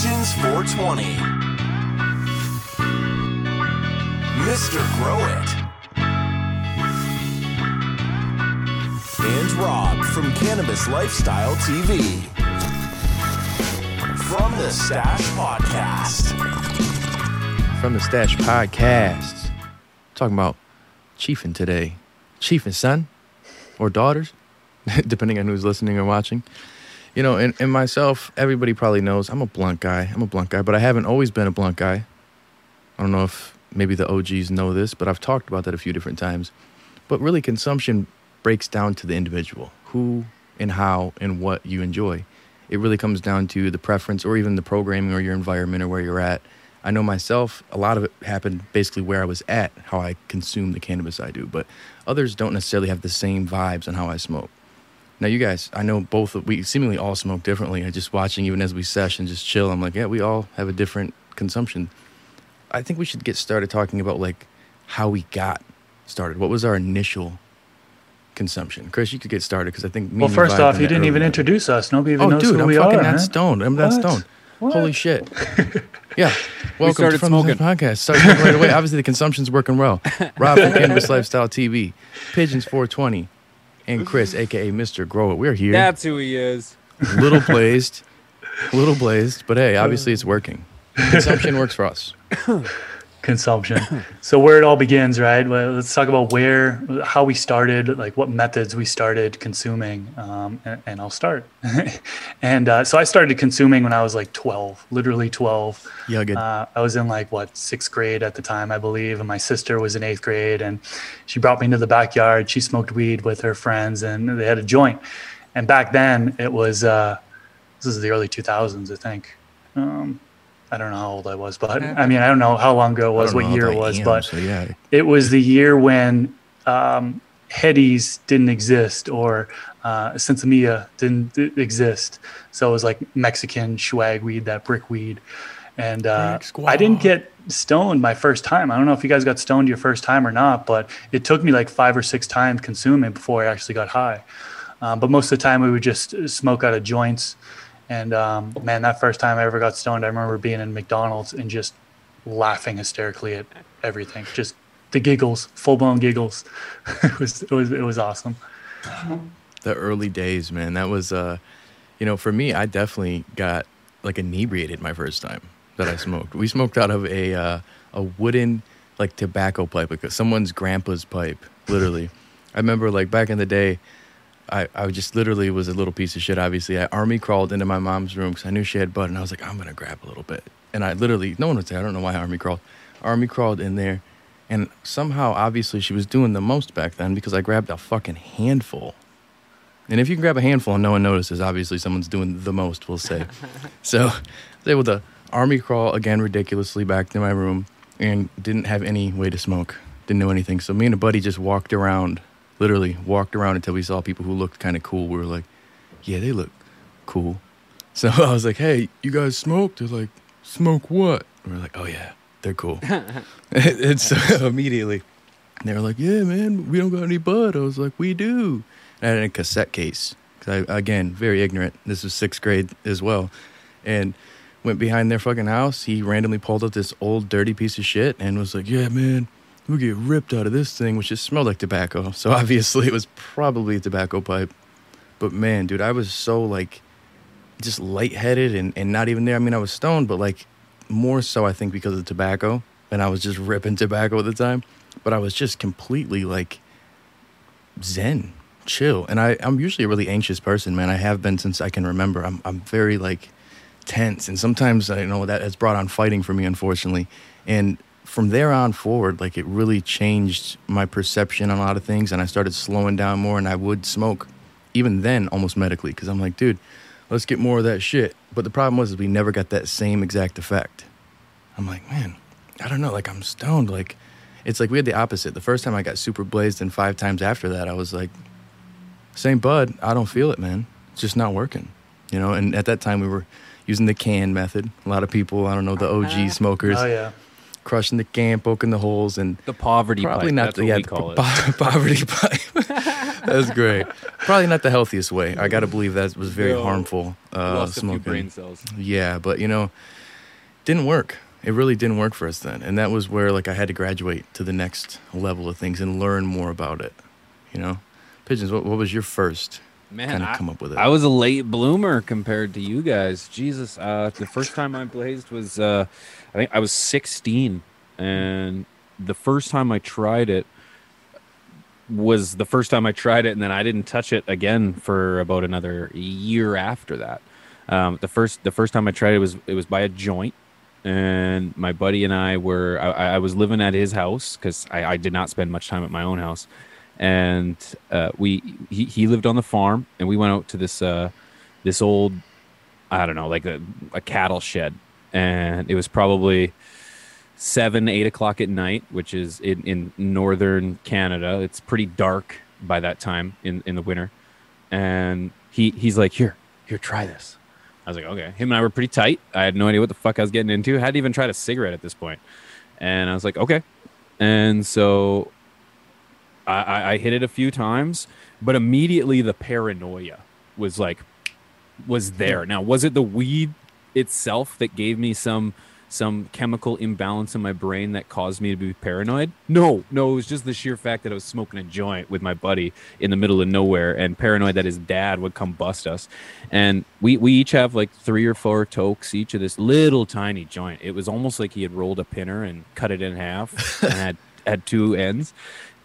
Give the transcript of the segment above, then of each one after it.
Pigeons 420. Mr. Grow It. And Rob from Cannabis Lifestyle TV. From the Stash Podcast. from the Stash Podcast. Talking about chiefing today. Chiefing son or daughters, depending on who's listening or watching. You know, and, and myself, everybody probably knows I'm a blunt guy. I'm a blunt guy, but I haven't always been a blunt guy. I don't know if maybe the OGs know this, but I've talked about that a few different times. But really, consumption breaks down to the individual who and how and what you enjoy. It really comes down to the preference or even the programming or your environment or where you're at. I know myself, a lot of it happened basically where I was at, how I consume the cannabis I do, but others don't necessarily have the same vibes on how I smoke. Now, you guys, I know both, of, we seemingly all smoke differently. I just watching, even as we and just chill, I'm like, yeah, we all have a different consumption. I think we should get started talking about like how we got started. What was our initial consumption? Chris, you could get started because I think. Me Well, first off, you didn't even introduce us. Nobody even Oh, knows dude, who I'm we fucking are. that man. stoned. I'm that What? stoned. What? Holy shit. Yeah. Welcome started to From the. Podcast. Started right away. Obviously, the consumption's working well. Rob from Cannabis Lifestyle TV, Pigeons 420, and Chris, aka Mr. Grow It. We're here. That's who he is. little blazed, little blazed, but hey, obviously uh. it's working. Consumption works for us. Consumption. so where it all begins, right? Well, let's talk about where, how we started, like what methods we started consuming, um, and, and I'll start. and uh, so I started consuming when I was like 12, literally 12. Yeah, good. Uh, I was in like what sixth grade at the time, I believe, and my sister was in eighth grade, and she brought me into the backyard. She smoked weed with her friends, and they had a joint. And back then, it was uh, this is the early 2000s, I think. Um, I don't know how old I was, but I mean, I don't know how long ago it was, what year it was, am, but so yeah, it was the year when um, Hetties didn't exist or uh, Sinsemilla didn't d- exist. So it was like Mexican swag weed, that brick weed. And uh, I didn't get stoned my first time. I don't know if you guys got stoned your first time or not, but it took me like five or six times consuming before I actually got high. Um, but most of the time we would just uh, smoke out of joints. And um, man, that first time I ever got stoned, I remember being in McDonald's and just laughing hysterically at everything. Just the giggles, full blown giggles. it was it was it was awesome. the early days, man. That was, uh, you know, for me, I definitely got like inebriated my first time that I smoked. We smoked out of a uh, a wooden like tobacco pipe, like someone's grandpa's pipe, literally. I remember like back in the day, I, I just literally was a little piece of shit. Obviously, I army crawled into my mom's room because I knew she had bud, and I was like, I'm gonna grab a little bit. And I literally, no one would say, I don't know why I army crawled. Army crawled in there, and somehow, obviously, she was doing the most back then because I grabbed a fucking handful. And if you can grab a handful and no one notices, obviously someone's doing the most, we'll say. so I was able to army crawl again ridiculously back to my room and didn't have any way to smoke. Didn't know anything. So me and a buddy just walked around, literally walked around until we saw people who looked kind of cool. We were like, yeah, they look cool. So I was like, hey, you guys smoke? They're like, smoke what? And we're like, oh yeah, they're cool. and so immediately they were like, yeah, man, we don't got any bud. I was like, we do. And I had a cassette case. 'Cause I, again, very ignorant. This was sixth grade as well. And went behind their fucking house. He randomly pulled out this old dirty piece of shit and was like, yeah, man, we get ripped out of this thing, which just smelled like tobacco. So obviously it was probably a tobacco pipe. But man, dude, I was so like just lightheaded and, and not even there. I mean, I was stoned, but like more so, I think, because of tobacco. And I was just ripping tobacco at the time. But I was just completely like zen, chill. And I, I'm usually a really anxious person, man. I have been since I can remember. I'm, I'm very like tense. And sometimes I know that has brought on fighting for me, unfortunately. And from there on forward, like it really changed my perception on a lot of things. And I started slowing down more and I would smoke even then almost medically because I'm like, dude, let's get more of that shit. But the problem was is we never got that same exact effect. I'm like, man, I don't know. Like I'm stoned. Like it's like we had the opposite. The first time I got super blazed, and five times after that, I was like, same bud. I don't feel it, man. It's just not working. You know. And at that time, we were using the can method. A lot of people, I don't know, the OG uh-huh. smokers. Oh yeah. Crushing the can, poking the holes, and The poverty probably pipe. not That's the what yeah, we the it. po- poverty pipe. That's great. Probably not the healthiest way. I got to believe that was very No. harmful. Uh, Lost a few smoking. brain cells. Yeah, but you know, didn't work. It really didn't work for us then, and that was where like I had to graduate to the next level of things and learn more about it. You know, pigeons. What, what was your first Man, kind of I, come up with it? I was a late bloomer compared to you guys. Jesus, uh, the first time I blazed was uh, I think I was 16, and the first time I tried it was the first time I tried it, and then I didn't touch it again for about another year after that. Um, the first the first time I tried it was it was by a joint, and my buddy and I were I, I was living at his house because I, I did not spend much time at my own house, and uh, we he, he lived on the farm, and we went out to this uh, this old I don't know like a, a cattle shed, and it was probably seven eight o'clock at night, which is in, in northern Canada. It's pretty dark by that time in in the winter, and he he's like here here try this. I was like, okay. Him and I were pretty tight. I had no idea what the fuck I was getting into. I hadn't even tried a cigarette at this point. And I was like, okay. And so I, I, I hit it a few times, but immediately the paranoia was like, was there. Now, was it the weed itself that gave me some some chemical imbalance in my brain that caused me to be paranoid? No, no, it was just the sheer fact that I was smoking a joint with my buddy in the middle of nowhere and paranoid that his dad would come bust us. And we, we each have like three or four tokes each of this little tiny joint. It was almost like he had rolled a pinner and cut it in half and had had two ends.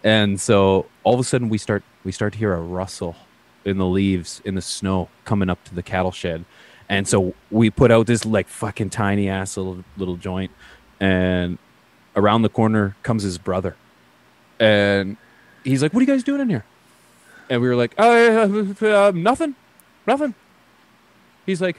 And so all of a sudden we start we start to hear a rustle in the leaves in the snow coming up to the cattle shed. And so we put out this like fucking tiny ass little little joint, and around the corner comes his brother, and he's like, "What are you guys doing in here?" And we were like, "Uh, uh, uh, nothing, nothing." He's like,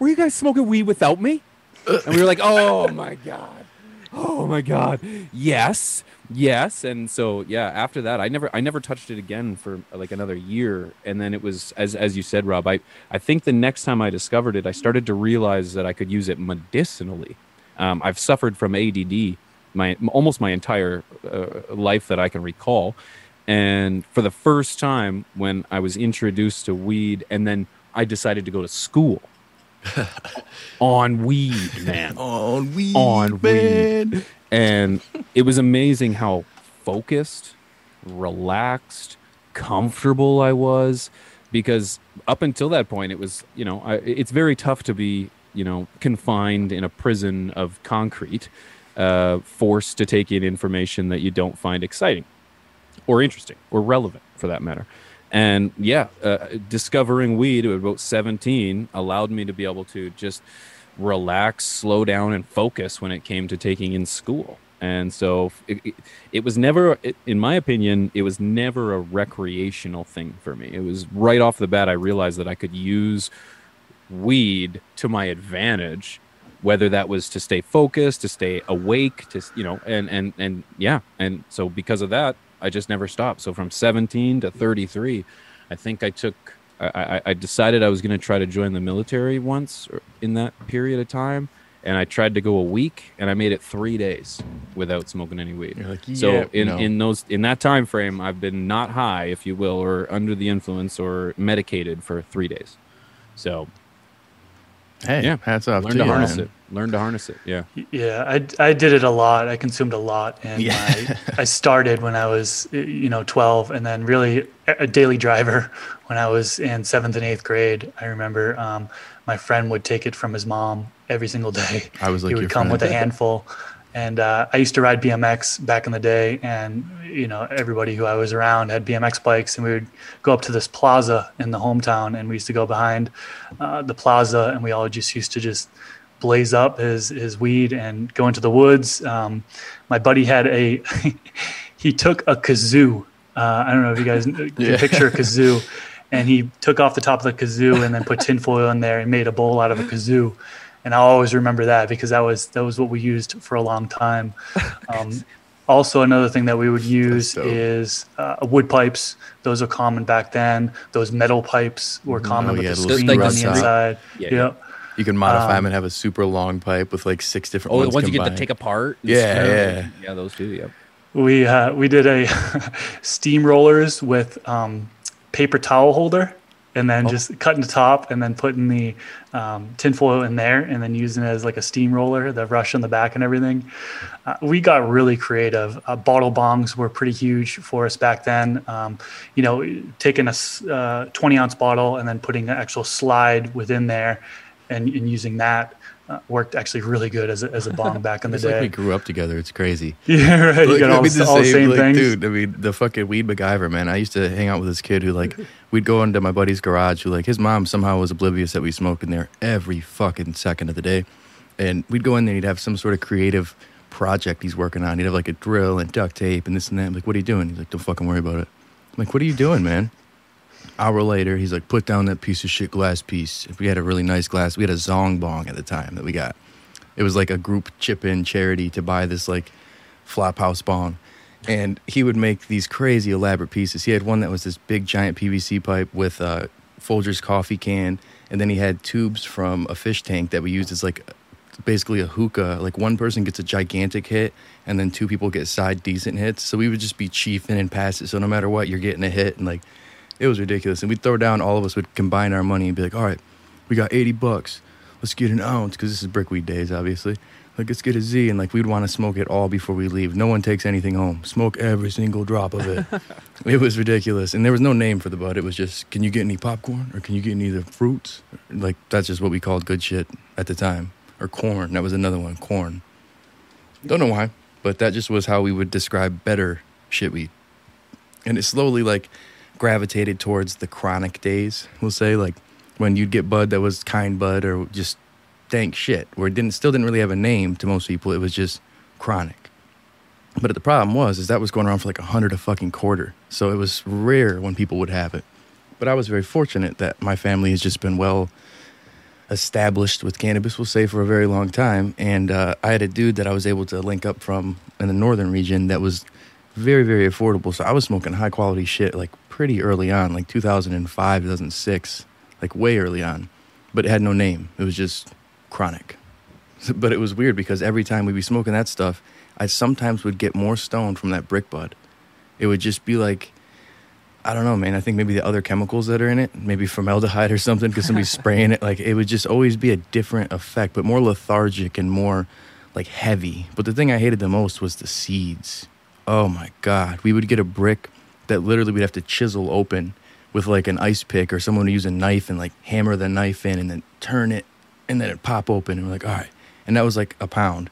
"Were you guys smoking weed without me?" And we were like, "Oh my god, oh my god, yes." Yes, and so yeah. After that, I never, I never touched it again for like another year. And then it was, as as you said, Rob. I I think the next time I discovered it, I started to realize that I could use it medicinally. Um, I've suffered from ADD my almost my entire uh, life that I can recall, and for the first time when I was introduced to weed, and then I decided to go to school on weed, man on weed, on man. weed. And it was amazing how focused, relaxed, comfortable I was because up until that point it was, you know, I, it's very tough to be, you know, confined in a prison of concrete, uh, forced to take in information that you don't find exciting or interesting or relevant for that matter. And yeah, uh, discovering weed at about 17 allowed me to be able to just relax, slow down, and focus when it came to taking in school. And so it, it, it was never, it, in my opinion, it was never a recreational thing for me. It was right off the bat, I realized that I could use weed to my advantage whether that was to stay focused to stay awake to you know and and and yeah and so because of that i just never stopped. So from 17 to 33 i think i took i i, I decided i was going to try to join the military once or in that period of time and i tried to go a week and i made it three days without smoking any weed. Like, so in no. in those in that time frame i've been not high if you will or under the influence or medicated for three days. So Hey, Yeah. hats off learn to to you, harness man. it learn to harness it yeah Yeah, I, I did it a lot. I consumed a lot, and Yeah. I, I started when I was you know 12, and then really a a daily driver when I was in seventh and eighth grade. I remember um, my friend would take it from his mom every single day. I was like he would come friend. with a handful, and uh, I used to ride BMX back in the day, and you know everybody who I was around had BMX bikes, and we would go up to this plaza in the hometown, and we used to go behind uh, the plaza, and we all just used to just blaze up his his weed and go into the woods. Um, my buddy had a he took a kazoo. Uh, I don't know if you guys can Yeah. picture a kazoo, and he took off the top of the kazoo and then put tinfoil in there and made a bowl out of a kazoo. And I always remember that because that was that was what we used for a long time. Um, also, another thing that we would use is uh, wood pipes. Those are common back then. Those metal pipes were common Oh, with yeah, the the screen screw on the inside. Yeah, Yep. You can modify Um, them and have a super long pipe with like six different Oh, the ones. ones you get to take apart. Yeah, spin. yeah. yeah. Those two. Yep. We uh, we did a steamrollers with um, paper towel holder, and then just cutting the top, and then putting the um, tinfoil in there, and then using it as like a steamroller, the rush on the back and everything. Uh, we got really creative. Uh, bottle bongs were pretty huge for us back then. Um, you know, taking a uh, 20 ounce bottle and then putting an actual slide within there, and, and using that. Uh, worked actually really good as a, as a bong back in the It's like day. we grew up together. It's crazy. yeah, right. You Like, got all, the, all the same like, things. dude. I mean, the fucking weed MacGyver, man. I used to hang out with this kid who, like, we'd go into my buddy's garage. Who, like, his mom somehow was oblivious that we smoked in there every fucking second of the day, and we'd go in there. and He'd have some sort of creative project he's working on. He'd have like a drill and duct tape and this and that. I'm like, what are you doing? He's like, don't fucking worry about it. I'm like, what are you doing, man? Hour later, he's like, put down that piece of shit glass piece. We had a really nice glass. We had a Zong Bong at the time that we got. It was like a group chip in charity to buy this like flop house bong. And he would make these crazy elaborate pieces. He had one that was this big giant PVC pipe with uh, Folgers coffee can. And then he had tubes from a fish tank that we used as like basically a hookah. Like one person gets a gigantic hit and then two people get side decent hits. So we would just be chiefing and pass it. So no matter what, you're getting a hit. And like it was ridiculous. And we'd throw down, all of us would combine our money and be like, all right, we got 80 bucks. Let's get an ounce because this is brickweed days, obviously. Like, let's get a Z. And like, we'd want to smoke it all before we leave. No one takes anything home. Smoke every single drop of it. it was ridiculous. And there was no name for the bud. It was just, can you get any popcorn or can you get any of the fruits? Like, that's just what we called good shit at the time. Or corn. That was another one, corn. Don't know why, but that just was how we would describe better shit weed. And it slowly, like, gravitated towards the chronic days, we'll say, like when you'd get bud that was kind bud or just dank shit, where it didn't still didn't really have a name to most people. It was just chronic. But the problem was, is that was going around for like a hundred a fucking quarter. So it was rare when people would have it. But I was very fortunate that my family has just been well established with cannabis, we'll say, for a very long time. And uh, I had a dude that I was able to link up from in the northern region that was very, very affordable. So I was smoking high quality shit like pretty early on, like 2005, 2006, like way early on. But it had no name. It was just chronic. But it was weird because every time we'd be smoking that stuff, I sometimes would get more stoned from that brick bud. It would just be like, I don't know, man. I think maybe the other chemicals that are in it, maybe formaldehyde or something, because somebody's spraying it. Like it would just always be a different effect, but more lethargic and more like heavy. But the thing I hated the most was the seeds. Oh my god, we would get a brick that literally we'd have to chisel open with like an ice pick or someone would use a knife and like hammer the knife in and then turn it and then it'd pop open and we're like, all right. And that was like a pound.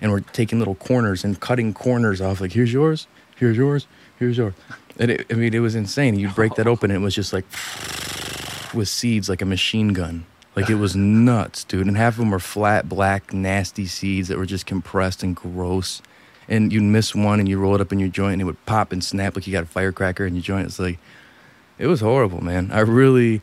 And we're taking little corners and cutting corners off. Like, here's yours, here's yours, here's yours. And it, I mean, it was insane. You'd break that open and it was just like with seeds like a machine gun. Like it was nuts, dude. And half of them were flat, black, nasty seeds that were just compressed and gross. And you'd miss one and you roll it up in your joint and it would pop and snap like you got a firecracker in your joint. It's like, it was horrible, man. I really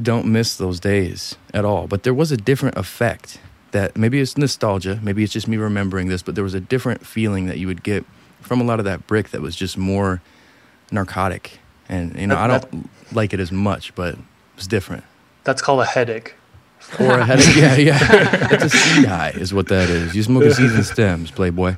don't miss those days at all. But there was a different effect that maybe it's nostalgia, maybe it's just me remembering this, but there was a different feeling that you would get from a lot of that brick that was just more narcotic. And, you know, I don't like it as much, but it's different. That's called a headache. Or a headache. yeah, yeah. It's a seed high, is what that is. You smoking seeds and stems, Playboy.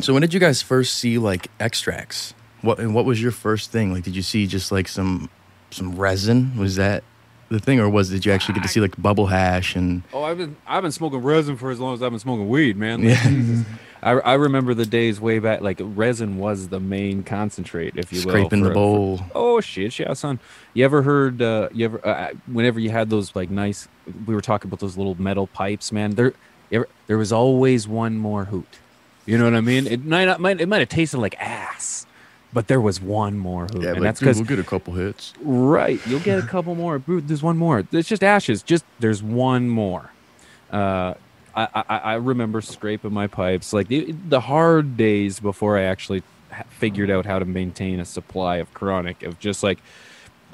so when did you guys first see like extracts? What and what was your first thing? Like, did you see just like some some resin? Was that the thing, or was did you actually get to see like bubble hash and? Oh, I've been I've been smoking resin for as long as I've been smoking weed, man. Like, Yeah. I, I remember the days way back. Like resin was the main concentrate, if you will. Scraping the bowl. for- oh shit, yeah, son. You ever heard? Uh, you ever? Uh, whenever you had those like nice, we were talking about those little metal pipes, man. There, ever, there was always one more hoot. You know what I mean? It might not, might it might have tasted like ass, but there was one more hoot, Yeah, and but that's because we'll get a couple hits. Right. You'll get a couple more. There's one more. It's just ashes. Just there's one more. Uh, I, I, I remember scraping my pipes like the, the hard days before I actually figured out how to maintain a supply of chronic of just like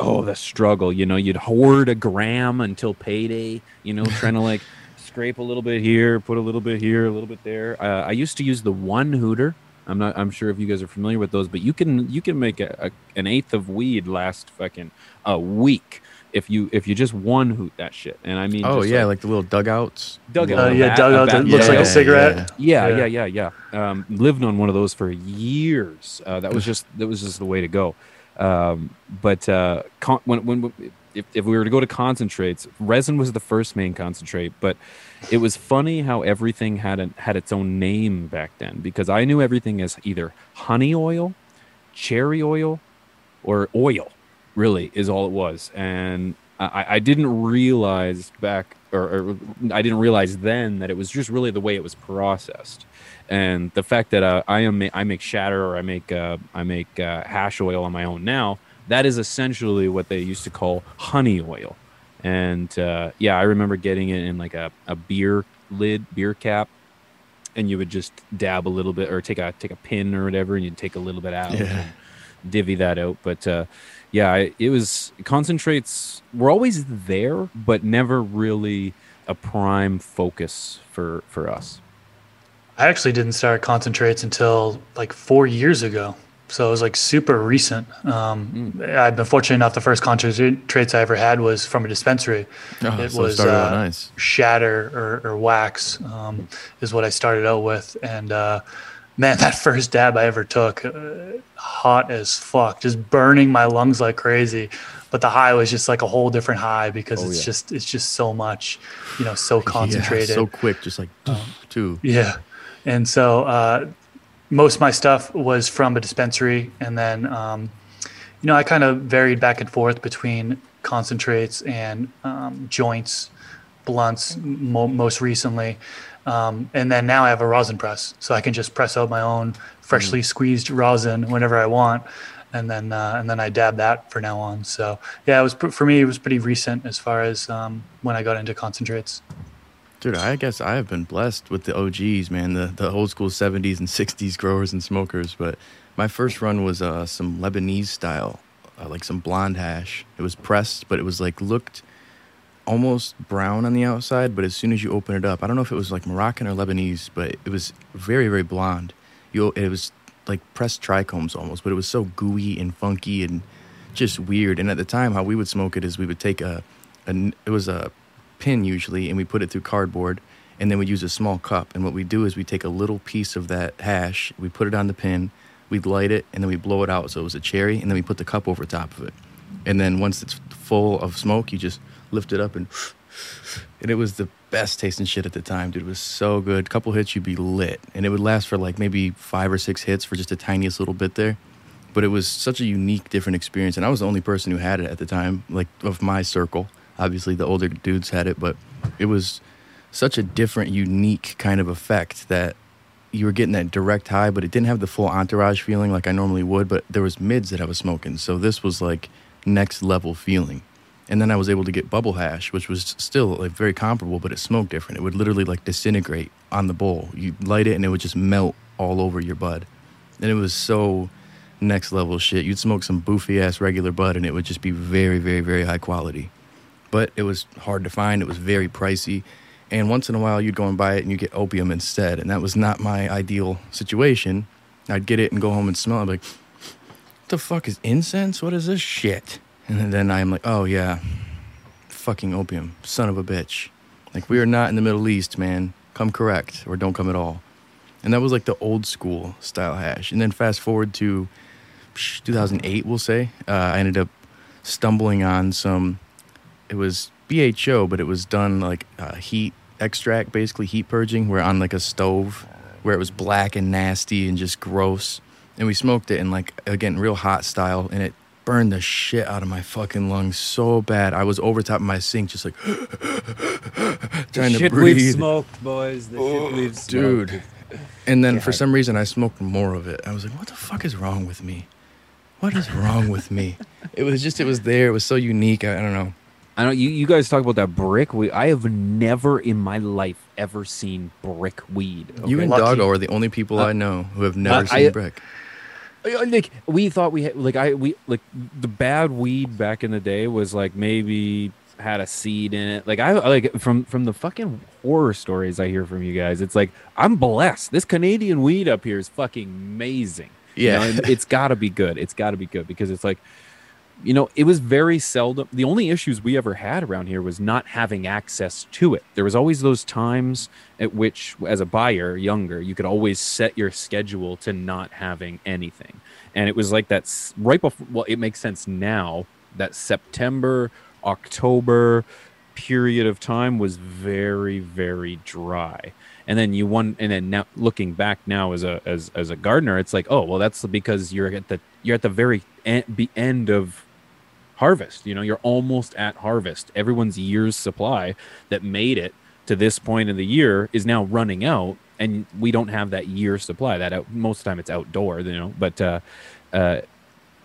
oh the struggle you know? You'd hoard a gram until payday you know? Trying to like scrape a little bit here put a little bit here a little bit there. Uh, i used to use the one hooter. I'm not i'm sure if you guys are familiar with those but you can you can make a, a, an eighth of weed last fucking a week if you if you just one hoot that shit, and I mean, Oh just yeah, like, the little dugouts. dugout, Uh, yeah, bat- dugout a that bat- looks like a yeah, cigarette. Yeah, Yeah. yeah, yeah, yeah. Um, lived on one of those for years. Uh, that was just that was just the way to go. Um, but uh, con- when when if, if we were to go to concentrates, resin was the first main concentrate. But it was funny how everything had an, had its own name back then because I knew everything as either honey oil, cherry oil, or oil. Really, is all it was, and I, I didn't realize back, or, or I didn't realize then that it was just really the way it was processed, and the fact that uh, I am I make shatter or I make uh, I make uh, hash oil on my own now. That is essentially what they used to call honey oil, and uh, yeah, I remember getting it in like a, a beer lid, beer cap, and you would just dab a little bit or take a take a pin or whatever, and you'd take a little bit out. Yeah. and divvy that out. But uh, yeah, it was concentrates were always there, but never really a prime focus for for us. I actually didn't start concentrates until like four years ago. So it was like super recent. Um, I've been fortunate enough. The first concentrates I ever had was from a dispensary. Oh, it so was started out uh, nice. shatter or, or wax um, is what I started out with. And uh, man, that first dab I ever took, uh, hot as fuck, just burning my lungs like crazy. But the high was just like a whole different high because Oh, it's yeah. just it's just so much, you know, so Yeah, concentrated. so quick, just like too. Yeah. And so uh, most of my stuff was from a dispensary. And then, um, you know, I kind of varied back and forth between concentrates and um, joints, blunts, mo- most recently. Um, and then now I have a rosin press. So I can just press out my own freshly squeezed rosin whenever I want. And then, uh, and then I dab that for now on. So yeah, it was for me. It was pretty recent as far as um, when I got into concentrates. Dude, I guess I have been blessed with the OGs, man, the, the old school 70s and 60s growers and smokers. But my first run was uh, some Lebanese style, uh, like some blonde hash. It was pressed, but it was like looked almost brown on the outside. But as soon as you open it up, I don't know if it was like Moroccan or Lebanese, but it was very, very blonde. You, it was like pressed trichomes almost, but it was so gooey and funky and just weird. And at the time, how we would smoke it is we would take a, a it was a pin usually, and we put it through cardboard, and then we use a small cup. And what we do is we take a little piece of that hash, we put it on the pin, we'd light it, and then we blow it out so it was a cherry, and then we put the cup over top of it. And then once it's full of smoke, you just lift it up and and it was the best tasting shit at the time, dude. It was so good. Couple hits, you'd be lit, and it would last for like maybe five or six hits for just the tiniest little bit there. But it was such a unique, different experience, and I was the only person who had it at the time, like of my circle. Obviously, the older dudes had it, but it was such a different, unique kind of effect that you were getting that direct high, but it didn't have the full entourage feeling like I normally would. But there was mids that I was smoking, so this was like next level feeling. And then I was able to get bubble hash, which was still like very comparable, but it smoked different. It would literally like disintegrate on the bowl. You light it and it would just melt all over your bud. And it was so next level shit. You'd smoke some boofy ass regular bud and it would just be very, very, very high quality. But it was hard to find. It was very pricey. And once in a while you'd go and buy it and you get opium instead. And that was not my ideal situation. I'd get it and go home and smell it. I'd be like, what the fuck is incense? What is this shit? And then I'm like, oh yeah, fucking opium, son of a bitch. Like we are not in the Middle East, man. Come correct or don't come at all. And that was like the old school style hash. And then fast forward to 2008, we'll say. Uh, I ended up stumbling on some. It was BHO, but it was done like uh, heat extract, basically heat purging, where on like a stove, where it was black and nasty and just gross. And we smoked it in like again real hot style, and it burned the shit out of my fucking lungs so bad. I was over top of my sink, just like trying to shit breathe. we've smoked, boys. The shit we've smoked. dude. And then for some reason, I smoked more of it. I was like, "What the fuck is wrong with me? What is wrong with me?" It was just, it was there. It was so unique. I, I don't know. I know you, you guys talk about that brick weed. I have never in my life ever seen brick weed. You and Lucky. Doggo are the only people Uh, I know who have never uh, seen I- brick. Uh, like we thought we had like I we like the bad weed back in the day was like maybe had a seed in it. Like I like from from the fucking horror stories I hear from you guys. It's like I'm blessed. This Canadian weed up here is fucking amazing. You Yeah. know, it's got to be good. It's got to be good because it's like you know, it was very seldom. The only issues we ever had around here was not having access to it. There was always those times at which, as a buyer, younger, you could always set your schedule to not having anything. And it was like that's right before. Well, it makes sense now that September, October period of time was very, very dry. And then you won, and then now looking back now as a as as a gardener, it's like, oh well, that's because you're at the you're at the very end, end of harvest. You know, you're almost at harvest. Everyone's year's supply that made it to this point in the year is now running out, and we don't have that year supply. That out, most of the time it's outdoor, you know. But uh, uh,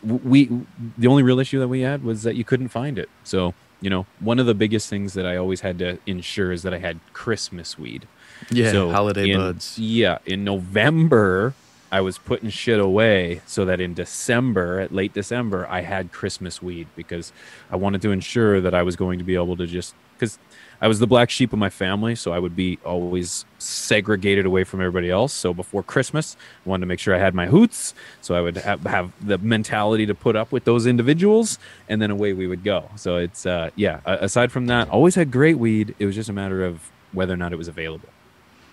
we the only real issue that we had was that you couldn't find it. So you know, one of the biggest things that I always had to ensure is that I had Christmas weed. Yeah, So holiday in- buds. Yeah, in November I was putting shit away so that in December, at late December, I had Christmas weed because I wanted to ensure that I was going to be able to just because I was the black sheep of my family, so I would be always segregated away from everybody else. So before Christmas, I wanted to make sure I had my hoots, so I would have, have the mentality to put up with those individuals, and then away we would go. So it's uh, yeah. Aside from that, always had great weed. It was just a matter of whether or not it was available.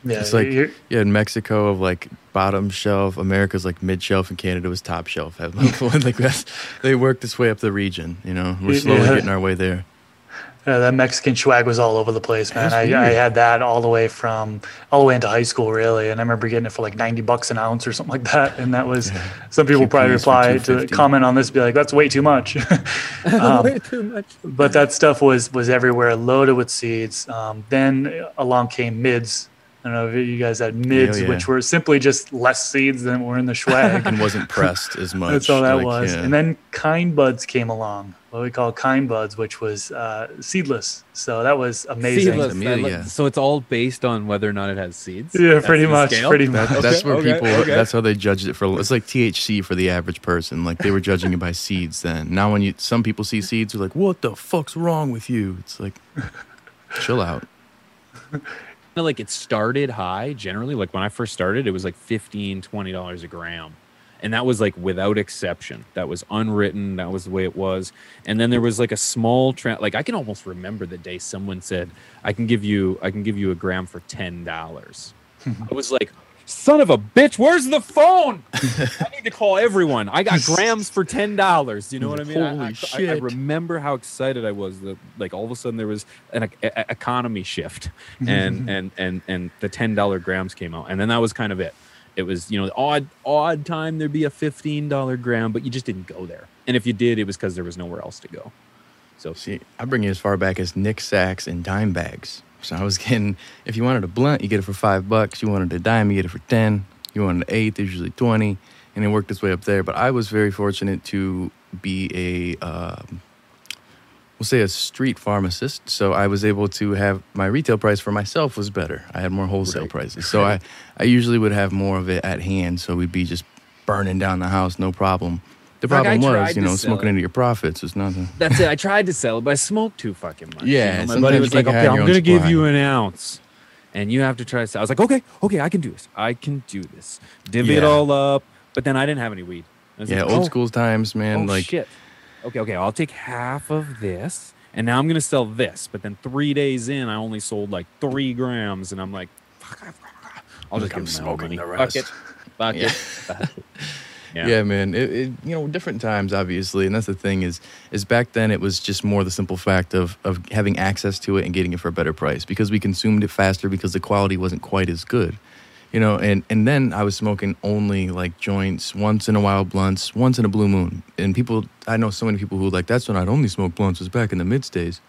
Yeah, It's like you're- yeah, in Mexico of like bottom shelf, America's like mid shelf, and Canada was top shelf. like that's, they worked its way up the region. You know, we're Yeah. slowly getting our way there. Yeah, that Mexican swag was all over the place, man. I, I had that all the way from all the way into high school, really, and I remember getting it for like ninety bucks an ounce or something like that. And that was some people probably reply to comment on this, be like, "That's way too much." Um, Way too much. but that stuff was was everywhere, loaded with seeds. Um, then along came mids. I don't know if you guys had mids, yeah. which were simply just less seeds than were in the swag. and wasn't pressed as much. That's all that like, was. yeah. And then kind buds came along, what we call kind buds, which was uh, seedless. So that was amazing. Seedless. Amelia. I lo- So it's all based on whether or not it has seeds. Yeah, That's pretty much, scale? pretty That, much. that's Okay, where okay, people. okay. That's how they judged it for. It's like THC for the average person. Like they were judging it by seeds. Then now, when you some people see seeds, they're like, "What the fuck's wrong with you?" It's like, chill out. Kinda like it started high generally. Like when I first started, it was like 15 dollars a gram, and that was like without exception. That was unwritten. That was the way it was. And then there was like a small trend. Like I can almost remember the day someone said, "I can give you, I can give you a gram for ten dollars." I was like. Son of a bitch, where's the phone? I need to call everyone. I got grams for ten dollars. You know what I mean? I- Holy I, I, I shit. remember how excited I was that like all of a sudden there was an e- economy shift, and and and and the ten dollar grams came out, and then that was kind of it. It was you know the odd odd time there'd be a fifteen dollar gram, but you just didn't go there, and if you did, it was because there was nowhere else to go. So See, I bring you as far back as Nick sacks and dime bags. So I was getting, if you wanted a blunt, you get it for five bucks. You wanted a dime, you get it for ten. You wanted an eighth, usually twenty, and it worked its way up there. But I was very fortunate to be a, um, we'll say, a street pharmacist. So I was able to have my retail price for myself was better. I had more wholesale Right. prices. So I, I usually would have more of it at hand. So we'd be just burning down the house, no problem. The problem tried was, you know, smoking it. into your profits is nothing. that's it. I tried to sell it, but I smoked too fucking much. Yeah, my sometimes buddy was like, "Okay, I'm gonna give you an ounce." And you have to try to sell. I was like, okay, okay, I can do this. I can do this. Divvy it all up. But then I didn't have any weed. Yeah, like, old oh, school times, man. oh like, shit. Okay, okay, I'll take half of this, and now I'm gonna sell this. But then three days in, I only sold like three grams, and I'm like, fuck, I'll just Like, I'm give them smoking money. the Fuck rest. it, fuck Yeah. it. it. yeah, man. It, it, you know, different times, obviously, and that's the thing is, is back then it was just more the simple fact of of having access to it and getting it for a better price because we consumed it faster because the quality wasn't quite as good, you know. And and then I was smoking only like joints once in a while, blunts once in a blue moon, and people. I know so many people who like that's when I'd only smoke blunts was back in the mid days.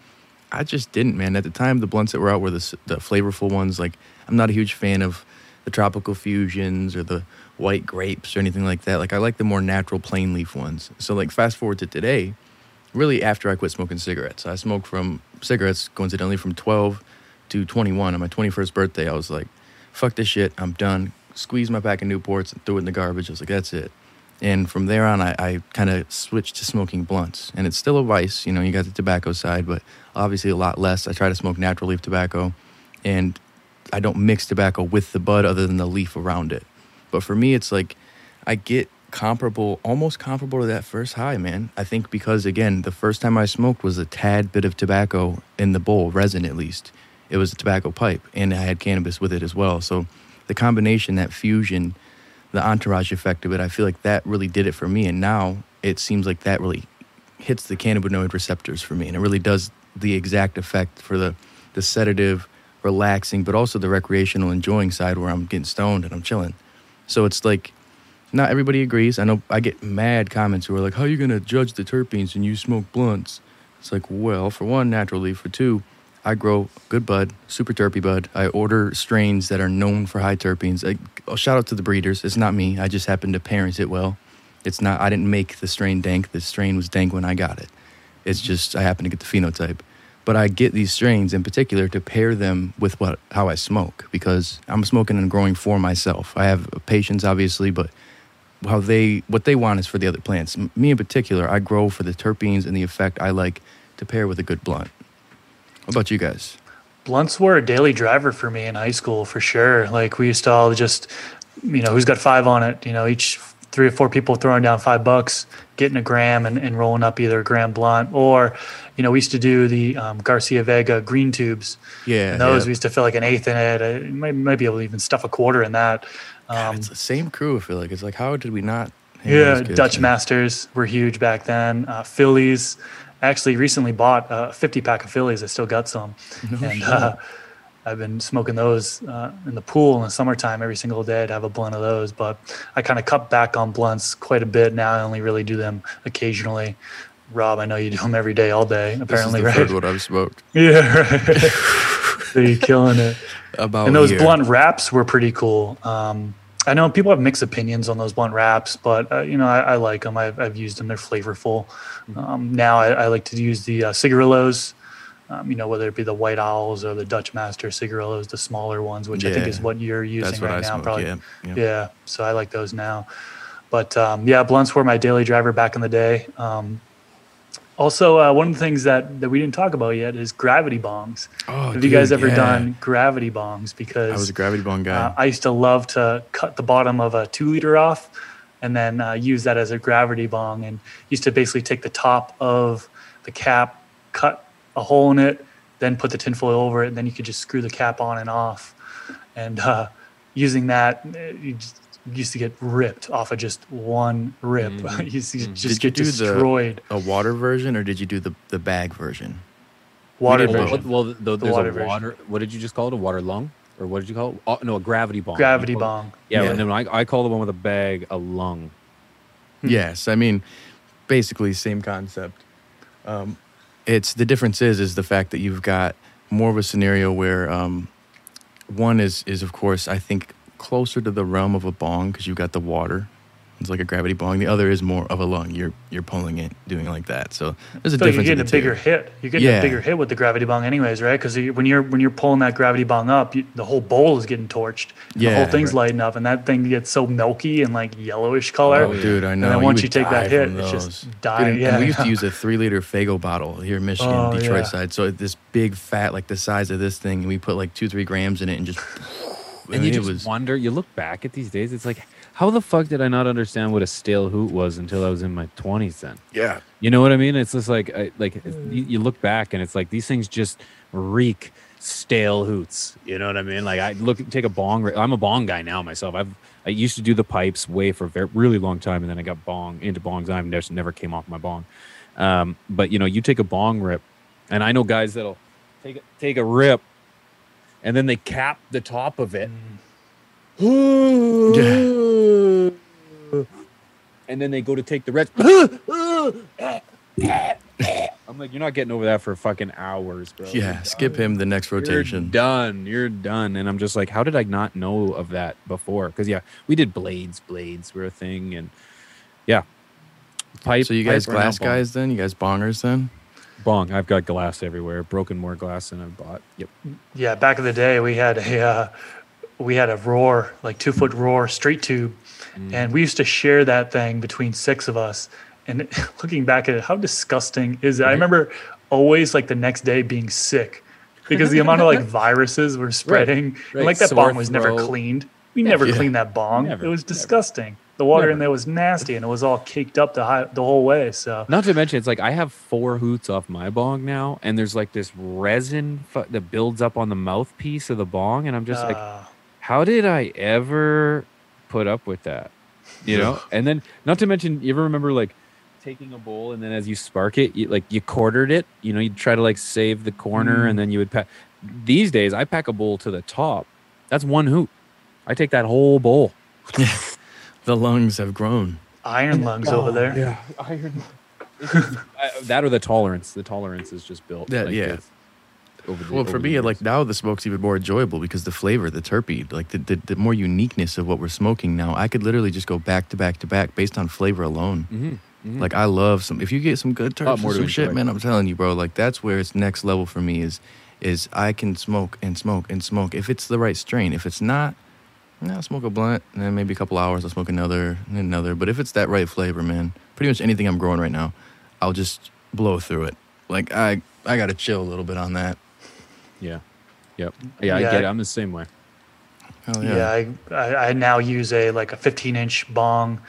I just didn't, man. At the time, the blunts that were out were the the flavorful ones. Like I'm not a huge fan of the tropical fusions or the white grapes or anything like that. Like I like the more natural plain leaf ones. So like fast forward to today, really after I quit smoking cigarettes. I smoked from cigarettes coincidentally from 12 to 21 on my 21st birthday. I was like, fuck this shit. I'm done. Squeezed my pack of Newports and threw it in the garbage. I was like, that's it. And from there on, I, I kind of switched to smoking blunts. And it's still a vice. You know, you got the tobacco side, but obviously a lot less. I try to smoke natural leaf tobacco. And I don't mix tobacco with the bud other than the leaf around it. But for me, it's like I get comparable, almost comparable to that first high, man. I think because again, the first time I smoked was a tad bit of tobacco in the bowl, resin at least. It was a tobacco pipe, and I had cannabis with it as well. So the combination, that fusion, the entourage effect of it, I feel like that really did it for me. And now it seems like that really hits the cannabinoid receptors for me, and it really does the exact effect for the the sedative, relaxing, but also the recreational, enjoying side where I'm getting stoned and I'm chilling. So it's like not everybody agrees. I know I get mad comments who are like, "How are you gonna judge the terpenes and you smoke blunts?" It's like, well, for one, naturally. For two, I grow good bud, super terpy bud. I order strains that are known for high terpenes. I, oh, shout out to the breeders. It's not me. I just happen to parent it well. It's not. I didn't make the strain dank. The strain was dank when I got it. It's just I happen to get the phenotype. But I get these strains in particular to pair them with what how I smoke because I'm smoking and growing for myself. I have patients obviously, but how they what they want is for the other plants. Me in particular, I grow for the terpenes and the effect I like to pair with a good blunt. What about you guys? blunts were a daily driver for me in high school for sure. Like we used to all just, you know, who's got five on it? You know, each three or four people throwing down five bucks, getting a gram and, and rolling up either a gram blunt or, you know, we used to do the um, Garcia Vega green tubes. Yeah, And those yeah. we used to fill like an eighth in it. Uh, might, might be able to even stuff a quarter in that. God, Um, it's the same crew. I feel like it's like how did we not? yeah, Dutch? Masters were huge back then. Uh, Phillies, I actually recently bought a 50 pack of Phillies. I still got some, and uh, I've been smoking those uh, in the pool in the summertime every single day. I'd have a blunt of those, but I kind of cut back on blunts quite a bit now. I only really do them occasionally. Rob, I know you do them every day, all day. This is Apparently, the right? one I've smoked. Yeah, right. so you're killing it. About And those here. blunt wraps were pretty cool. Um, I know people have mixed opinions on those blunt wraps, but uh, you know I, I like them. I've, I've used them; they're flavorful. Um, now I, I like to use the uh, cigarillos. Um, you know, whether it be the white owls or the Dutch Master cigarillos, the smaller ones, which I think is what you're using what right I now. smoke. probably, Yeah, yeah. yeah. So I like those now. But um, yeah, blunts were my daily driver back in the day. Um, also, uh, one of the things that, that we didn't talk about yet is gravity bongs. Oh, Have you guys ever yeah. done gravity bongs? Because I was a gravity bong guy. uh, I used to love to cut the bottom of a two liter off and then uh, use that as a gravity bong and used to basically take the top of the cap, cut a hole in it, then put the tinfoil over it, and then you could just screw the cap on and off. And uh, using that, you just used to get ripped off of just one rip. Mhm. you used to just Mm-hmm. Did you get do the- destroyed. a water version, or did you do the the bag version? Water did Well, version. well, the, there's water a version. water. What did you just call it? A water lung, or what did you call it? Oh, no, a gravity bong. Gravity You call it- bong. Yeah, Yeah. and then I, I call the one with a bag a lung. Yes, I mean, basically same concept. Um, it's the difference is is the fact that you've got more of a scenario where um, one is is of course I think closer to the realm of a bong because you've got the water. It's like a gravity bong. The other is more of a lung. You're you're pulling it, doing it like that. So there's a So you're difference. in getting a the bigger two. hit. You're getting Yeah. a bigger hit with the gravity bong, anyways, right? Because when you're when you're pulling that gravity bong up, you, the whole bowl is getting torched. the Yeah, whole thing's right. lighting up, and that thing gets so milky and like yellowish color. Oh, dude, I know. And then once would you take that hit, from it's just die. Dude, and- yeah, and we used to use a three liter Faygo bottle here in oh, Michigan, Oh, Detroit yeah. side. So this big fat, like the size of this thing, and we put like two, three grams in it, and just. And you just was wonder. You look back at these days. It's like, how the fuck did I not understand what a stale hoot was until I was in my twenties? Then yeah. you know what I mean? It's just like, I, like you, you look back and it's like these things just reek stale hoots. You know what I mean? Like I look, take a bong. I'm a bong guy now myself. I've I used to do the pipes way for a very, really long time, and then I got bong into bongs. I've never never came off my bong. Um, but you know, you take a bong rip, and I know guys that'll take take a rip, and then they cap the top of it. And then they go to take the rest. I'm like, you're not getting over that for fucking hours, bro. Yeah, skip him the next rotation. You're rotation. done. You're done. And I'm just like, how did I not know of that before? Because yeah, we did blades. Blades were a thing, and yeah, pipe. So you guys pipe or now glass guys then? You guys bongers then? Bong. I've got glass everywhere. Broken more glass than I've bought. Yep. Yeah, back in the day, we had a uh, we had a ROOR, like two foot ROOR straight tube, Mm. and we used to share that thing between six of us. And looking back at it, how disgusting is it? I remember always like the next day being sick because the amount of like viruses were spreading. And, right. like that Sore bong was never cleaned. We never Yeah. cleaned that bong. Never, it was never. disgusting. The water Never. in there was nasty, and it was all caked up the high, the whole way. So Not to mention, it's like I have four hoots off my bong now, and there's like this resin fu- that builds up on the mouthpiece of the bong, and I'm just like, uh, how did I ever put up with that? You know? and then, not to mention, you ever remember like taking a bowl and then as you spark it, you, like you quartered it, you know, you'd try to like save the corner Mm. and then you would pack. These days, I pack a bowl to the top. That's one hoop. I take that whole bowl. The lungs have grown. iron lungs over there. Oh, Yeah, iron. I- that or the tolerance. The tolerance is just built. That- yeah. it's Over the, Well, for over the me, like now the smoke's even more enjoyable because the flavor, the terpene, like the, the, the more uniqueness of what we're smoking now. I could literally just go back to back to back based on flavor alone. Mhm, mhm. Like I love some. If you get some good terps more some shit, man, I'm telling you, bro. Like that's where it's next level for me. Is is I can smoke and smoke and smoke if it's the right strain. If it's not, I'll smoke a blunt and then maybe a couple hours I'll smoke another and another. But if it's that right flavor, man, pretty much anything I'm growing right now, I'll just blow through it. Like I I gotta chill a little bit on that. Yeah, yep, yeah, I Yeah. get it. I'm the same way. Hell Yeah, I, I, I now use a like a 15 inch bong.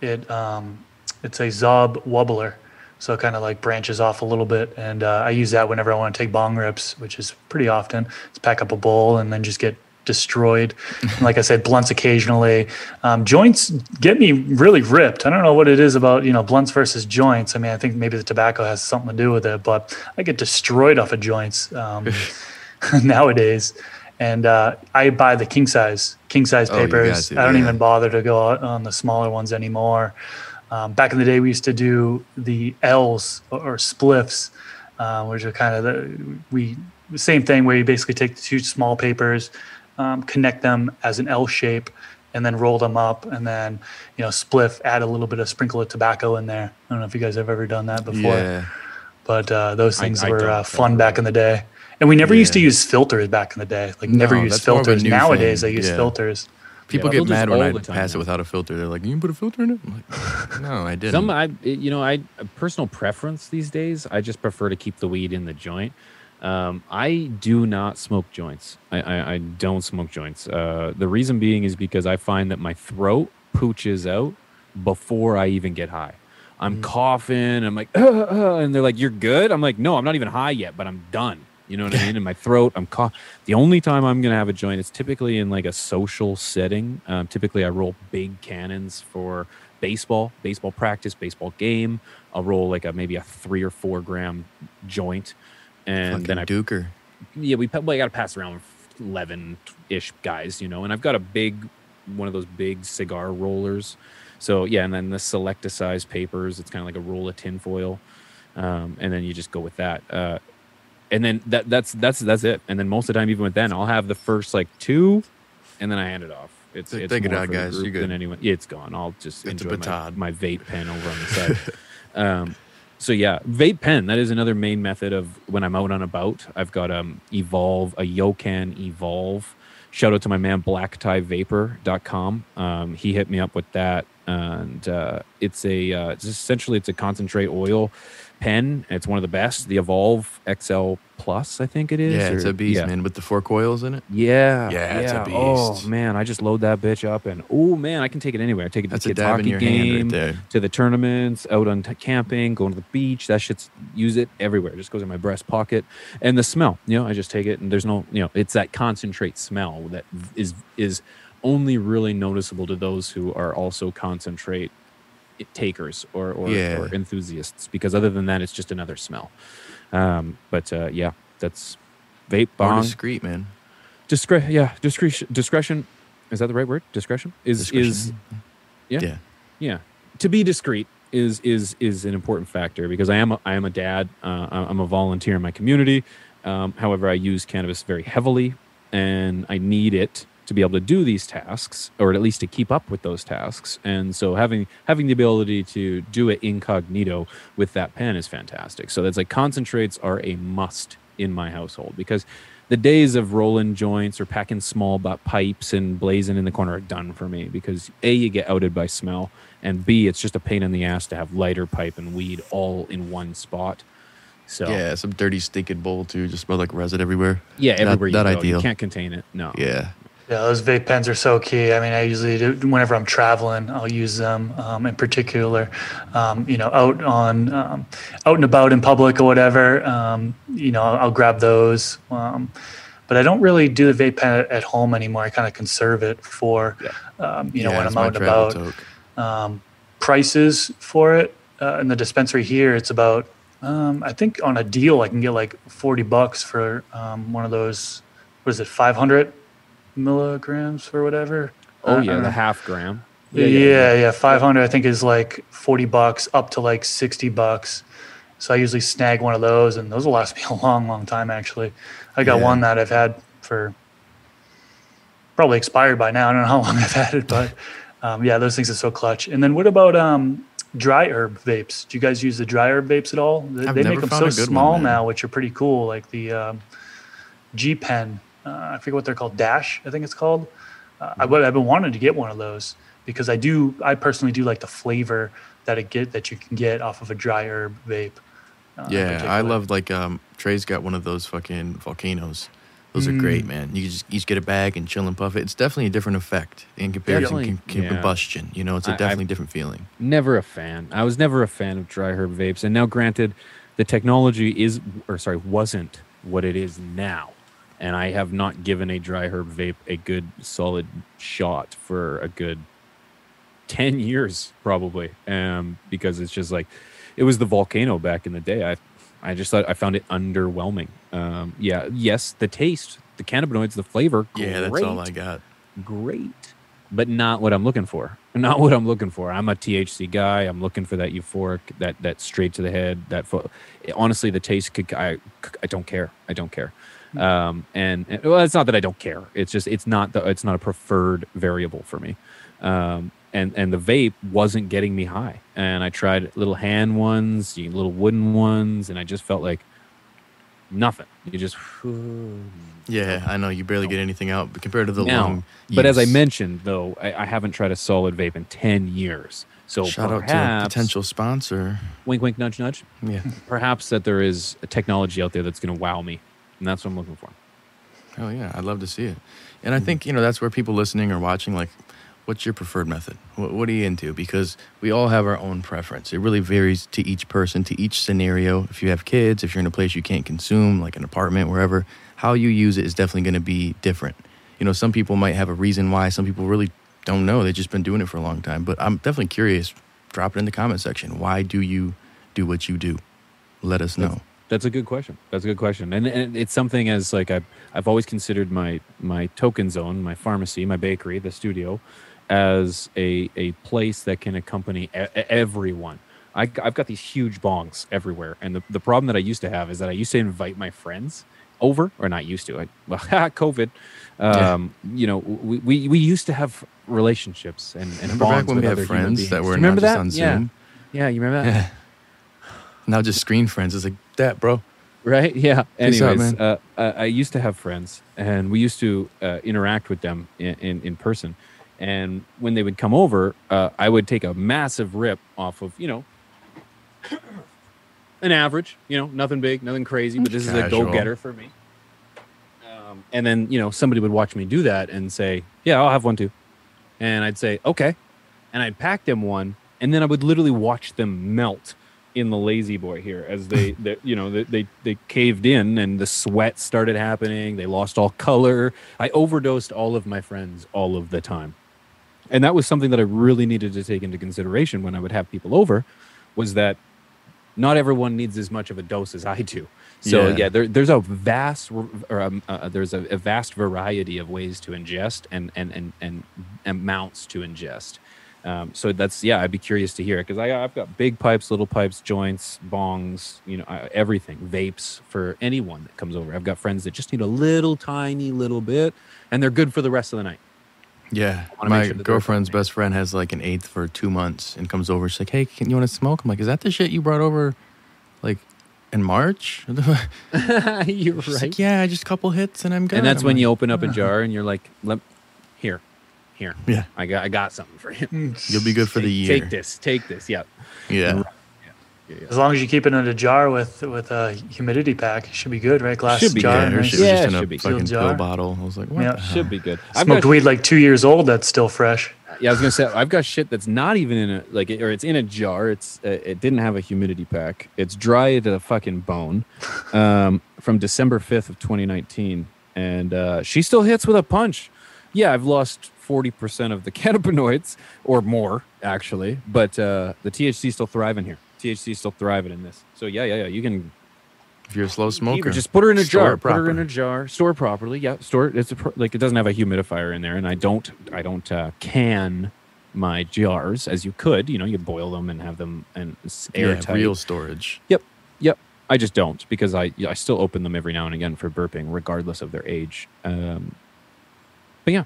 It um, it's a Zob wobbler, so it kind of like branches off a little bit, and uh, I use that whenever I want to take bong rips, which is pretty often. Just pack up a bowl and then just get destroyed. And like I said, blunts occasionally. Um, joints get me really ripped. I don't know what it is about you know blunts versus joints. I mean, I think maybe the tobacco has something to do with it, but I get destroyed off of joints. Um, nowadays. And uh, I buy the king size king size Oh, papers. to, I don't yeah. even bother to go out on the smaller ones anymore. Um, back in the day, we used to do the L's or, or spliffs, uh, which are kind of the we same thing where you basically take the two small papers, um, connect them as an L shape, and then roll them up, and then you know spliff, add a little bit of sprinkle of tobacco in there. I don't know if you guys have ever done that before Yeah. but uh, those things I were don't, uh, fun back in the day. And we never used to use filters back in the day. Like never No, use that's more of a filters. Nowadays thing. they use Yeah. filters. People Yeah, get mad when I the time pass it without a filter. They're like, "You can put a filter in it." I'm like, "No, I didn't." Some, I, you know, I personal preference these days. I just prefer to keep the weed in the joint. Um, I do not smoke joints. I, I, I don't smoke joints. Uh, the reason being is because I find that my throat pooches out before I even get high. I'm coughing. I'm like, "Uh, uh," and they're like, "You're good." I'm like, "No, I'm not even high yet, but I'm done." You know what I mean? In my throat, I'm cough. The only time I'm gonna have a joint is typically in like a social setting. Um, typically, I roll big cannons for baseball, baseball practice, baseball game. I'll roll like a maybe a three or four gram joint, and Fucking then I Duker. yeah, we well, I got to pass around eleven ish guys, you know, and I've got a big one of those big cigar rollers. So yeah, and then the selecta size papers. It's kind of like a roll of tinfoil, um, and then you just go with that. Uh, and then that that's that's that's it. And then most of the time, even with then, I'll have the first like two, and then I hand it off. It's, Take- it's take it out, guys. You're good. Than anyone. It's gone. I'll just It's enjoy my, my vape pen over on the side. um, so yeah, vape pen. That is another main method of when I'm out on a bout. I've got um Evolve, a Yocan Evolve. Shout out to my man blacktieVapor.com. Um, he hit me up with that, and uh, it's a uh, it's essentially it's a concentrate oil pen. It's one of the best. The Evolve XL Plus, I think it is. Yeah, it's a beast, yeah. man, with the four coils in it. Yeah, Yeah, it's a oh, beast. Oh man, I just load that bitch up, and oh man, I can take it anywhere. I take it to That's the kids' hockey game, right to the tournaments, out on t- camping, going to the beach. That shit's use it everywhere. It just goes in my breast pocket. And the smell, you know, I just take it, and there's no, you know, it's that concentrate smell that is is only really noticeable to those who are also concentrate takers or or, Yeah. or enthusiasts. Because other than that, it's just another smell. Um, but uh, yeah, that's vape bong discreet, man. discre- yeah discretion discretion is that the right word discretion is is yeah Yeah. yeah to be discreet is is is an important factor because i am a, i am a dad uh, i'm a volunteer in my community um, however i use cannabis very heavily and i need it to be able to do these tasks or at least to keep up with those tasks and so having having the ability to do it incognito with that pen is fantastic so that's like concentrates are a must in my household because the days of rolling joints or packing small butt pipes and blazing in the corner are done for me because a you get outed by smell and b it's just a pain in the ass to have lighter pipe and weed all in one spot so Yeah, some dirty, stinking bowl too. Just smell like resin everywhere. yeah Not- everywhere not you go ideal. you can't contain it no Yeah. Yeah, those vape pens are so key. I mean, I usually do whenever I'm traveling, I'll use them. Um, in particular, um, you know, out on um, out and about in public or whatever. Um, you know, I'll, grab those. Um, but I don't really do the vape pen at, home anymore. I kind of conserve it for, um, you know, Yeah, when I'm out and about. Um, prices for it uh, in the dispensary here, it's about. Um, I think on a deal, I can get like forty bucks for um, one of those. What is it, five hundred milligrams or whatever? Oh yeah, the half gram. yeah, yeah, yeah. Five hundred, I think, is like forty bucks, up to like sixty bucks. So I usually snag one of those, and those will last me a long, long time. Actually, I got Yeah. one that I've had for probably expired by now. I don't know how long I've had it, but um, yeah, those things are so clutch. And then what about um, dry herb vapes? Do you guys use the dry herb vapes at all? They, they make them so good one, small now, which are pretty cool. Like the um, G Pen, I forget what they're called. Dash, I think it's called. Uh, I, would- I've been wanting to get one of those because I do. I personally do like the flavor that it get that you can get off of a dry herb vape. uh, Yeah, I love like um Trey's got one of those fucking volcanoes. Those are Mm. great, man. You just you just get a bag and chill and puff it. It's definitely a different effect in comparison Definitely, to con- yeah. combustion. You know, it's a I- I- definitely different feeling. Never a fan. I was never a fan of dry herb vapes. And now, granted, the technology is, or sorry, wasn't what it is now. And I have not given a dry herb vape a good solid shot for a good 10 years, probably. Um, because it's just like, it was the volcano back in the day. I, I just thought I found it underwhelming. Um, yeah, yes, the taste, the cannabinoids, the flavor, Yeah, that's all I got. great, but not what I'm looking for. Not what I'm looking for. I'm a THC guy. I'm looking for that euphoric, that that straight to the head. That fo- honestly, the taste could. I I don't care. I don't care. Um, and, and well, it's not that I don't care. It's just it's not the it's not a preferred variable for me. Um, and and the vape wasn't getting me high. And I tried little hand ones, little wooden ones, and I just felt like nothing. You just Yeah, I know you barely get anything out but compared to the now. long. But as I mentioned, though, I, I haven't tried a solid vape in ten years. So shout out to a potential sponsor. wink, wink, nudge, nudge. Yeah, Perhaps that there is a technology out there that's going to wow me, and that's what I'm looking for. Oh yeah, I'd love to see it. And I Mm-hmm. think you know that's where people listening or watching like, what's your preferred method? What, what are you into? Because we all have our own preference. It really varies to each person, to each scenario. If you have kids, if you're in a place you can't consume, like an apartment, wherever, how you use it is definitely going to be different. You know, some people might have a reason why. Some people really don't know. They've just been doing it for a long time. But I'm definitely curious. Drop it in the comment section. Why do you do what you do? Let us know. That's a good question. That's a good question, and, and it's something as like I've I've always considered my my token zone, my pharmacy, my bakery, the studio, as a a place that can accompany everyone. I, I've got these huge bongs everywhere, and the, the problem that I used to have is that I used to invite my friends over, or not used to. I, well, COVID, um, you know, we, we we used to have relationships and, and Remember bonds back when with we other had friends that were not remember just that? on yeah. Zoom? Yeah, you remember that? Yeah. Now just screen friends. It's like that, bro. right? Yeah. Peace out, anyways man. uh, i used to have friends and we used to uh, interact with them in, in, in person. And when they would come over uh, i would take a massive rip off of you know an average you know nothing big nothing crazy but this is a go-getter for me. Um, and then you know somebody would watch me do that and say yeah i'll have one too. And i'd say okay. And i'd pack them one and then i would literally watch them melt in the lazy boy here as they, they you know they, they they caved in and the sweat started happening. They lost all color. I overdosed all of my friends all of the time. And that was something that i really needed to take into consideration when i would have people over was that not everyone needs as much of a dose as i do. So Yeah. yeah, there, there's a vast or um, uh, there's a, a vast variety of ways to ingest and and and, and amounts to ingest um, so that's yeah, I'd be curious to hear it because I've got big pipes, little pipes, joints, bongs, you know, uh, everything, vapes for anyone that comes over. I've got friends that just need a little tiny little bit, and they're good for the rest of the night. Yeah, my sure girlfriend's best friend has like an eighth for two months and comes over. She's like, "Hey, can you want to smoke?" I'm like, "Is that the shit you brought over, like, in March?" You're She's like, "Yeah, just a couple hits and I'm good." and that's I'm when like, you open up a jar and you're like, "Let here, here, Yeah, I got I got something for you. you'll be good for the year. take this, take this, Yep. Yeah, yeah. As long as you keep it in a jar with with a humidity pack, it should be good, right? Glass Should be jar. Yeah, good. her nice. Yeah, just it in a should be. fucking Sealed pill bottle. I was like, what? Yeah. the hell? Should be good. I've Smoked got, weed like two years old. That's still fresh. yeah, I was gonna say I've got shit that's not even in a like, or it's in a jar. It's uh, it didn't have a humidity pack. It's dry to the fucking bone, um, from December fifth of 2019, and uh, she still hits with a punch. Yeah, I've lost forty percent of the cannabinoids or more actually, but uh, the THC still thriving here. THC still thriving in this. So yeah, yeah, yeah. You can If you're a slow smoker, just put her in a jar. Put her in a jar. Store properly. Yeah, store it. It's a, like it doesn't have a humidifier in there, and I don't. I don't uh, can my jars as you could. You know, you boil them and have them and s- yeah, airtight. real storage. Yep, yep. I just don't because I I still open them every now and again for burping, regardless of their age. Um, but yeah,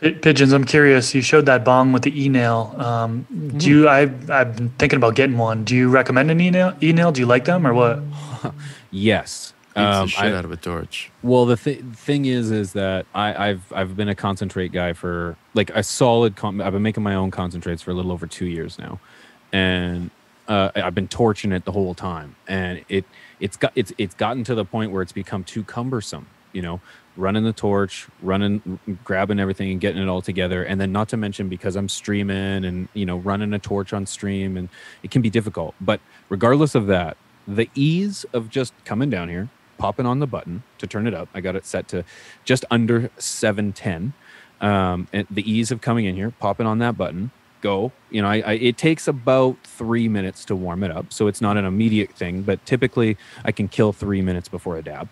Pi- Pigeons, I'm curious. You showed that bong with the e-nail. Um, Mm-hmm. Do you? I, I've been thinking about getting one. Do you recommend an e-nail? E-nail? Do you like them or what? yes. Beats the Um, shit I- out of a torch. Well, the th- thing is, is that I, I've I've been a concentrate guy for like a solid. Con- I've been making my own concentrates for a little over two years now, and uh, I've been torching it the whole time, and it it's got it's it's gotten to the point where it's become too cumbersome. You know, running the torch, running, grabbing everything, and getting it all together, and then not to mention because I'm streaming and you know running a torch on stream, and it can be difficult. But regardless of that, the ease of just coming down here popping on the button to turn it up. I got it set to just under 710. Um, and the ease of coming in here, popping on that button, go. You know, I, I, it takes about three minutes to warm it up. So it's not an immediate thing, but typically I can kill three minutes before a dab.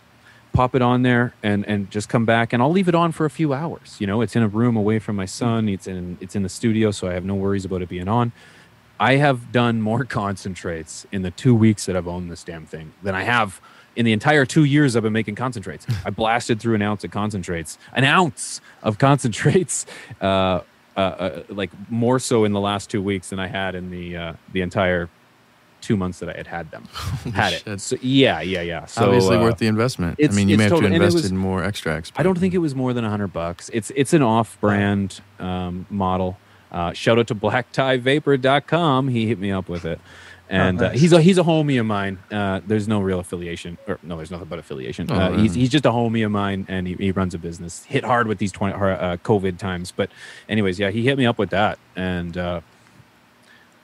Pop it on there and, and just come back and I'll leave it on for a few hours. You know, it's in a room away from my son. It's in, it's in the studio. So I have no worries about it being on. I have done more concentrates in the two weeks that I've owned this damn thing than I have in the entire two years I've been making concentrates. I blasted through an ounce of concentrates, an ounce of concentrates, uh, uh, uh, like more so in the last two weeks than I had in the uh, the entire two months that I had had them. had it. So, yeah, yeah, yeah. So Obviously uh, worth the investment. I mean, you may have total- to invest was- in more extracts. I don't think it was more than a hundred bucks. It's it's an off-brand um, model. Uh, shout out to BlackTieVapor.com. He hit me up with it, and uh, nice. he's a he's a homie of mine. Uh, there's no real affiliation, or no, there's nothing but affiliation. Oh, uh, he's he's just a homie of mine, and he, he runs a business. Hit hard with these twenty uh, COVID times, but anyways, yeah, he hit me up with that, and uh,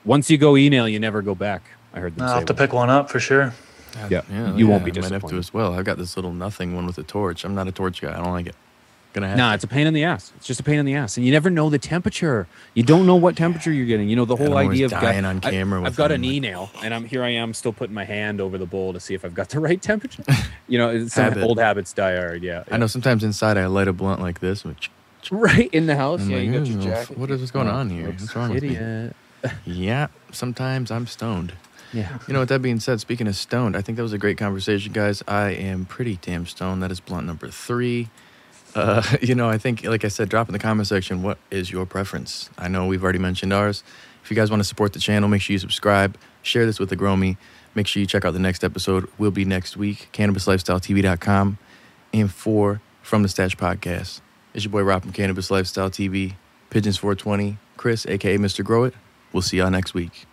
once you go e-nail, you never go back. I heard them I'll say. have to once. pick one up for sure. Yeah, Yeah, you won't yeah, be I might have to disappointed. as well. I've got this little nothing one with a torch. I'm not a torch guy. I don't like it. Gonna have. Nah, it's a pain in the ass. It's just a pain in the ass, and you never know the temperature. You don't know what temperature you're getting. You know the whole I'm idea of dying on I- camera I've got them, an like- e-nail, and I'm here. I am still putting my hand over the bowl to see if I've got the right temperature. You know, it's some Habit. old habits die hard. Yeah, I know sometimes inside I light a blunt like this. Which, right in the house. I'm yeah, like, you got "Oh, your jacket. what is what's going Oh, on here? What's wrong with me?" yeah, sometimes I'm stoned. Yeah. You know, with that being said, speaking of stoned, I think that was a great conversation, guys. I am pretty damn stoned. That is blunt number three. Uh, you know, I think, like I said, drop in the comment section what is your preference. I know we've already mentioned ours. If you guys want to support the channel, make sure you subscribe, share this with the Gromy. Make sure you check out the next episode. We'll be next week. CannabisLifestyleTV.com and for From the Stash Podcast. It's your boy Rob from Cannabis Lifestyle TV. Pigeons 420. Chris, aka Mr. Grow It. We'll see y'all next week.